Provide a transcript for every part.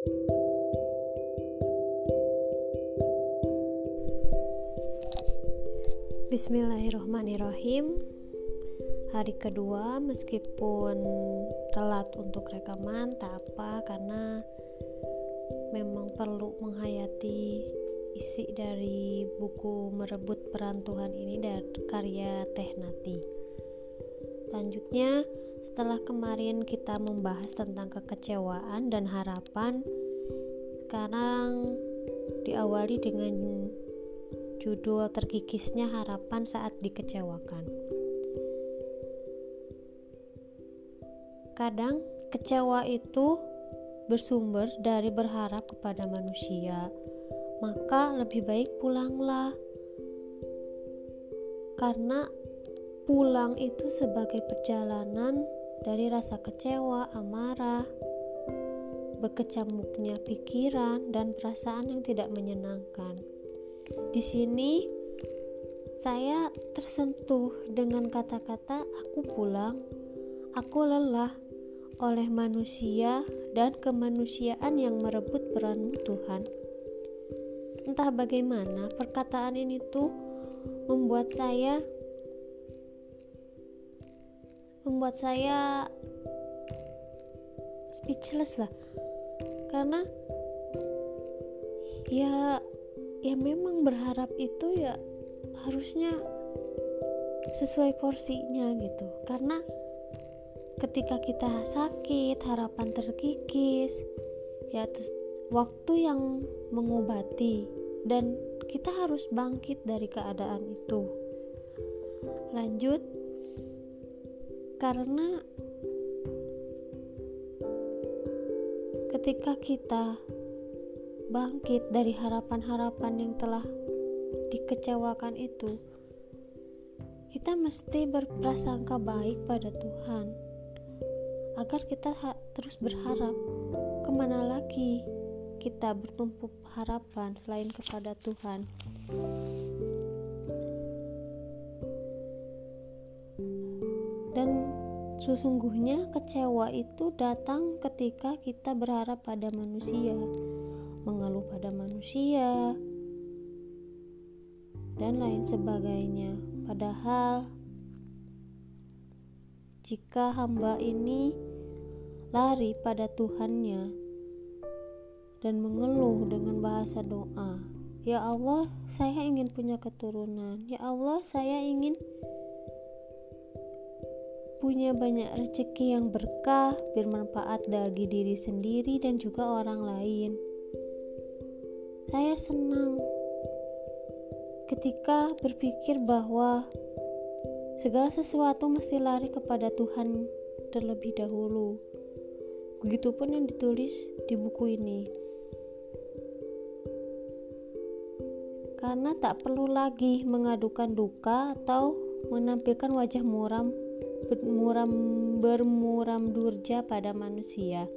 Bismillahirrahmanirrahim. Hari kedua meskipun telat untuk rekaman tak apa karena memang perlu menghayati isi dari buku merebut peran Tuhan ini dari karya Teh Nati. Selanjutnya setelah kemarin kita membahas tentang kekecewaan dan harapan sekarang diawali dengan judul terkikisnya harapan saat dikecewakan. Kadang kecewa itu bersumber dari berharap kepada manusia, maka lebih baik pulanglah. Karena pulang itu sebagai perjalanan dari rasa kecewa, amarah, berkecamuknya pikiran dan perasaan yang tidak menyenangkan. Di sini saya tersentuh dengan kata-kata aku pulang, aku lelah oleh manusia dan kemanusiaan yang merebut peranmu Tuhan. Entah bagaimana perkataan ini tuh membuat saya membuat saya speechless lah. Karena ya ya memang berharap itu ya harusnya sesuai porsinya gitu. Karena ketika kita sakit harapan terkikis ya waktu yang mengobati dan kita harus bangkit dari keadaan itu. Lanjut karena ketika kita bangkit dari harapan-harapan yang telah dikecewakan itu, kita mesti berprasangka baik pada Tuhan agar kita terus berharap ke mana lagi kita bertumpu harapan selain kepada Tuhan. Sesungguhnya kecewa itu datang ketika kita berharap pada manusia mengeluh pada manusia, dan lain sebagainya. Padahal, jika hamba ini lari pada Tuhannya dan mengeluh dengan bahasa doa, "Ya Allah, saya ingin punya keturunan. Ya Allah, saya ingin punya banyak rezeki yang berkah, bermanfaat bagi diri sendiri dan juga orang lain." Saya senang ketika berpikir bahwa segala sesuatu mesti lari kepada Tuhan terlebih dahulu. Begitupun yang ditulis di buku ini. Karena tak perlu lagi mengadukan duka atau menampilkan wajah muram bermuram bermuram durja pada manusia.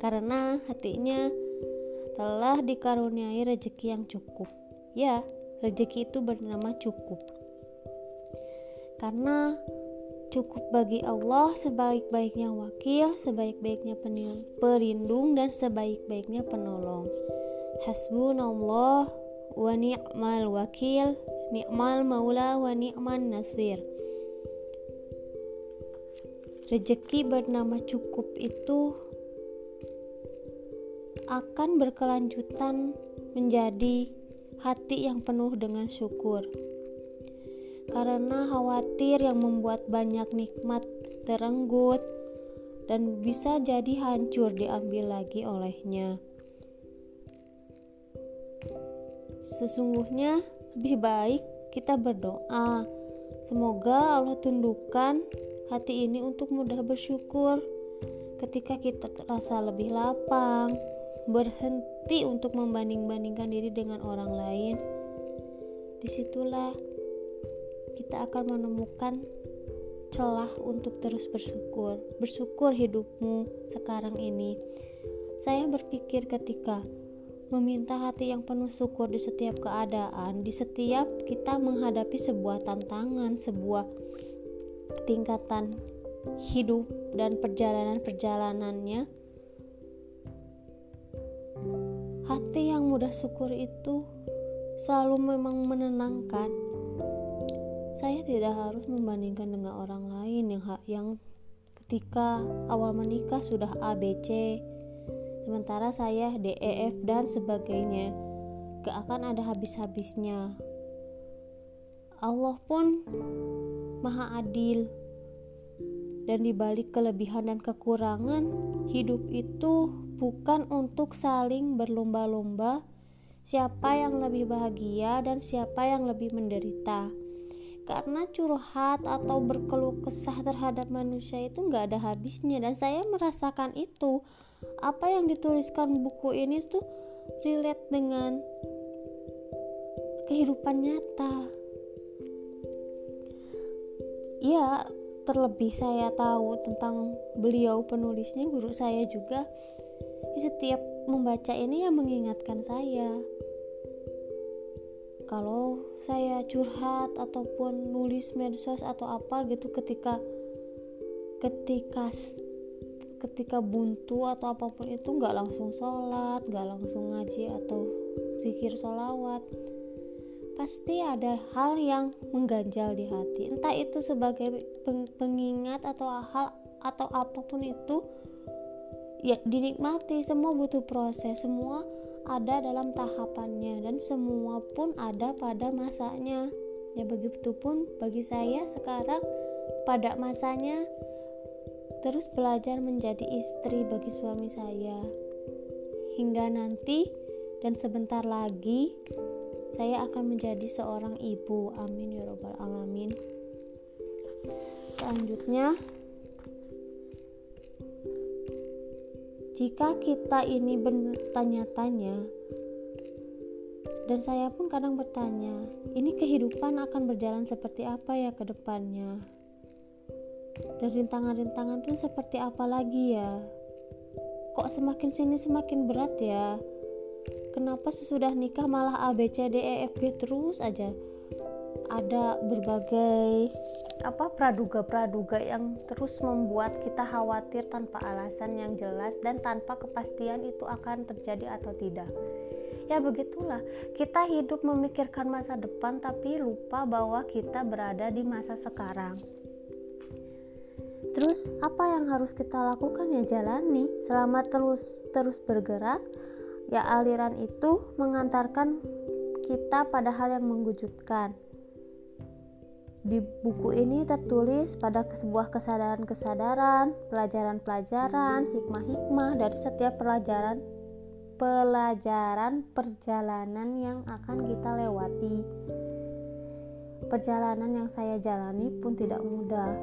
Karena hatinya telah dikaruniai rezeki yang cukup. Ya, rezeki itu bernama cukup. Karena cukup bagi Allah sebaik-baiknya wakil, sebaik-baiknya pelindung dan sebaik-baiknya penolong. Hasbunallah wa ni'mal wakil, ni'mal maula wa ni'man nasir. Rezeki bernama cukup itu akan berkelanjutan menjadi hati yang penuh dengan syukur. Karena khawatir yang membuat banyak nikmat terenggut dan bisa jadi hancur diambil lagi olehnya. Sesungguhnya lebih baik kita berdoa. Semoga Allah tundukkan hati ini untuk mudah bersyukur ketika kita terasa lebih lapang, berhenti untuk membanding-bandingkan diri dengan orang lain, di situlah kita akan menemukan celah untuk terus bersyukur. Bersyukur hidupmu sekarang ini. Saya berpikir ketika meminta hati yang penuh syukur di setiap keadaan, di setiap kita menghadapi sebuah tantangan, sebuah tingkatan hidup dan perjalanan-perjalanannya hati yang mudah syukur itu selalu memang menenangkan. Saya tidak harus membandingkan dengan orang lain yang yang ketika awal menikah sudah ABC sementara saya DEF dan sebagainya. Gak akan ada habis-habisnya Allah pun maha adil. Dan dibalik kelebihan dan kekurangan hidup itu bukan untuk saling berlomba-lomba. Siapa yang lebih bahagia dan siapa yang lebih menderita. Karena curhat atau berkeluh kesah terhadap manusia itu nggak ada habisnya. Dan saya merasakan itu. Apa yang dituliskan buku ini tuh relate dengan kehidupan nyata ya terlebih saya tahu tentang beliau penulisnya guru saya juga setiap membaca ini yang mengingatkan saya. Kalau saya curhat ataupun nulis medsos atau apa gitu ketika ketika ketika buntu atau apa pun itu nggak langsung sholat nggak langsung ngaji atau zikir sholawat pasti ada hal yang mengganjal di hati. Entah itu sebagai pengingat atau hal atau apa pun itu ya dinikmati. Semua butuh proses semua ada dalam tahapannya dan semua pun ada pada masanya. Ya begitu pun bagi saya sekarang pada masanya terus belajar menjadi istri bagi suami saya. Hingga nanti dan sebentar lagi saya akan menjadi seorang ibu. Amin ya robbal alamin. Selanjutnya jika kita ini bertanya-tanya dan saya pun kadang bertanya ini kehidupan akan berjalan seperti apa ya ke depannya? Dan rintangan-rintangan itu seperti apa lagi ya? Kok semakin sini semakin berat ya kenapa sesudah nikah malah A B C D E F G terus aja? Ada berbagai apa praduga-praduga yang terus membuat kita khawatir tanpa alasan yang jelas dan tanpa kepastian itu akan terjadi atau tidak. Ya begitulah, kita hidup memikirkan masa depan tapi lupa bahwa kita berada di masa sekarang. Terus apa yang harus kita lakukan? Ya jalani. Selama terus terus bergerak ya aliran itu mengantarkan kita pada hal yang menggujutkan. Di buku ini tertulis pada sebuah kesadaran-kesadaran, pelajaran-pelajaran, hikmah-hikmah dari setiap pelajaran pelajaran perjalanan yang akan kita lewati. Perjalanan yang saya jalani pun tidak mudah.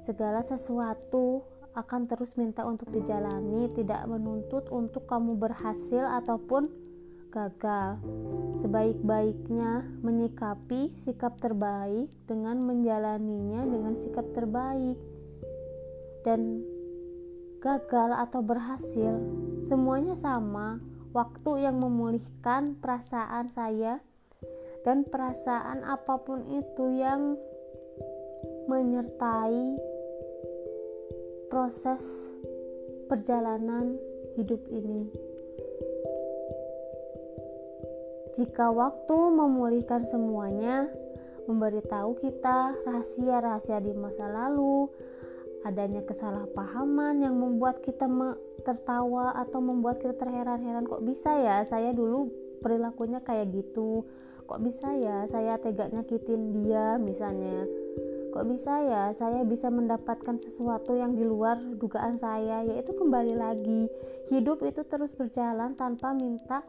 Segala sesuatu akan terus minta untuk dijalani, tidak menuntut untuk kamu berhasil ataupun gagal. Sebaik-baiknya menyikapi sikap terbaik dengan menjalaninya dengan sikap terbaik. Dan gagal atau berhasil, semuanya sama. Waktu yang memulihkan perasaan saya dan perasaan apa pun itu yang menyertai proses perjalanan hidup ini. Jika waktu memulihkan semuanya, memberitahu kita rahasia-rahasia di masa lalu, adanya kesalahpahaman yang membuat kita tertawa atau membuat kita terheran-heran kok bisa ya? Saya dulu perilakunya kayak gitu. Kok bisa ya? Saya tega nyakitin dia misalnya kok bisa ya saya bisa mendapatkan sesuatu yang di luar dugaan saya yaitu kembali lagi hidup itu terus berjalan tanpa minta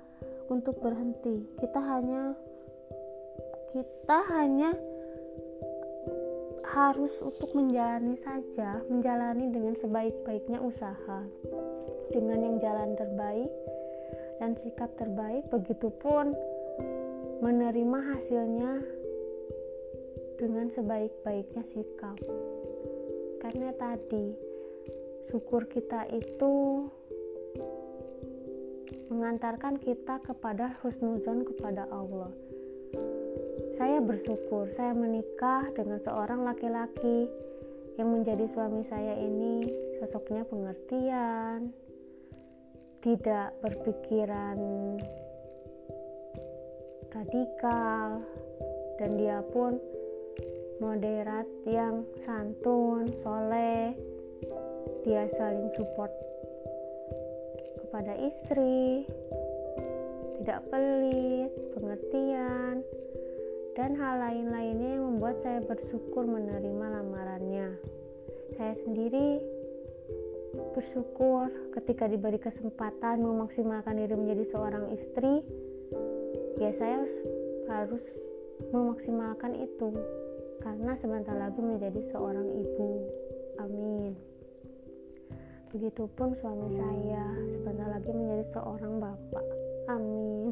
untuk berhenti. Kita hanya kita hanya harus untuk menjalani saja menjalani dengan sebaik-baiknya usaha. Dengan yang jalan terbaik dan sikap terbaik begitupun menerima hasilnya dengan sebaik-baiknya sikap. Karena tadi syukur kita itu mengantarkan kita kepada husnuzon kepada Allah. Saya bersyukur saya menikah dengan seorang laki-laki yang menjadi suami saya ini sosoknya pengertian tidak berpikiran radikal dan dia pun moderat yang santun, soleh dia saling support kepada istri tidak pelit, pengertian dan hal lain-lainnya yang membuat saya bersyukur menerima lamarannya. Saya sendiri bersyukur ketika diberi kesempatan memaksimalkan diri menjadi seorang istri ya saya harus memaksimalkan itu karena sebentar lagi menjadi seorang ibu. Amin. Begitupun suami saya sebentar lagi menjadi seorang bapak. Amin.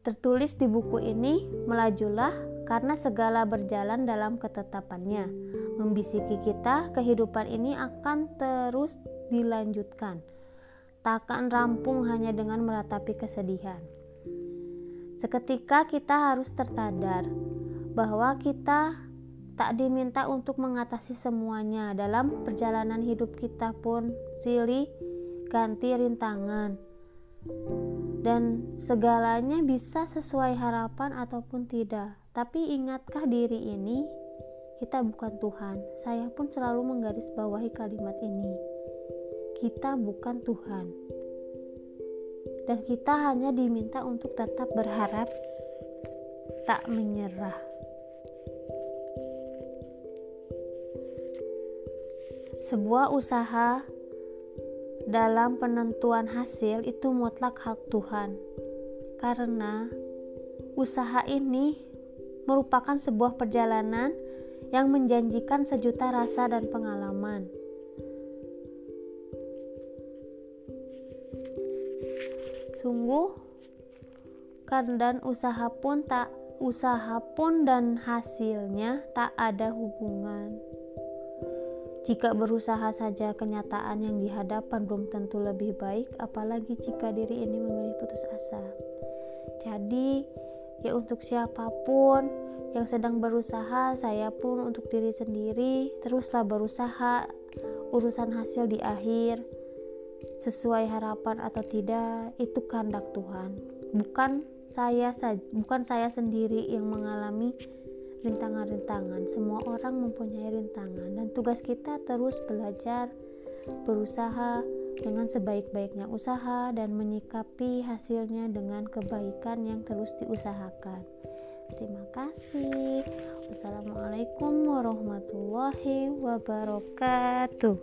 Tertulis di buku ini, melajulah karena segala berjalan dalam ketetapannya. Membisiki kita, kehidupan ini akan terus dilanjutkan takkan rampung hanya dengan meratapi kesedihan. Seketika kita harus tertadar bahwa kita tak diminta untuk mengatasi semuanya. Dalam perjalanan hidup kita pun silih ganti rintangan. Dan segalanya bisa sesuai harapan ataupun tidak. Tapi ingatkah diri ini? Kita bukan Tuhan. Saya pun selalu menggarisbawahi kalimat ini kita bukan Tuhan. Dan kita hanya diminta untuk tetap berharap, tak menyerah. Sebuah usaha dalam penentuan hasil itu mutlak hak Tuhan, karena usaha ini merupakan sebuah perjalanan yang menjanjikan sejuta rasa dan pengalaman. Sungguh kan dan usaha pun tak usaha pun dan hasilnya tak ada hubungan. Jika berusaha saja kenyataan yang dihadapan belum tentu lebih baik, apalagi jika diri ini memilih putus asa. Jadi, ya untuk siapa pun yang sedang berusaha, saya pun untuk diri sendiri, teruslah berusaha. Urusan hasil di akhir, sesuai harapan atau tidak itu kehendak Tuhan. Bukan saya bukan saya sendiri yang mengalami rintangan-rintangan. Semua orang mempunyai rintangan dan tugas kita terus belajar berusaha dengan sebaik-baiknya usaha dan menyikapi hasilnya dengan kebaikan yang terus diusahakan. Terima kasih. Wassalamualaikum warahmatullahi wabarakatuh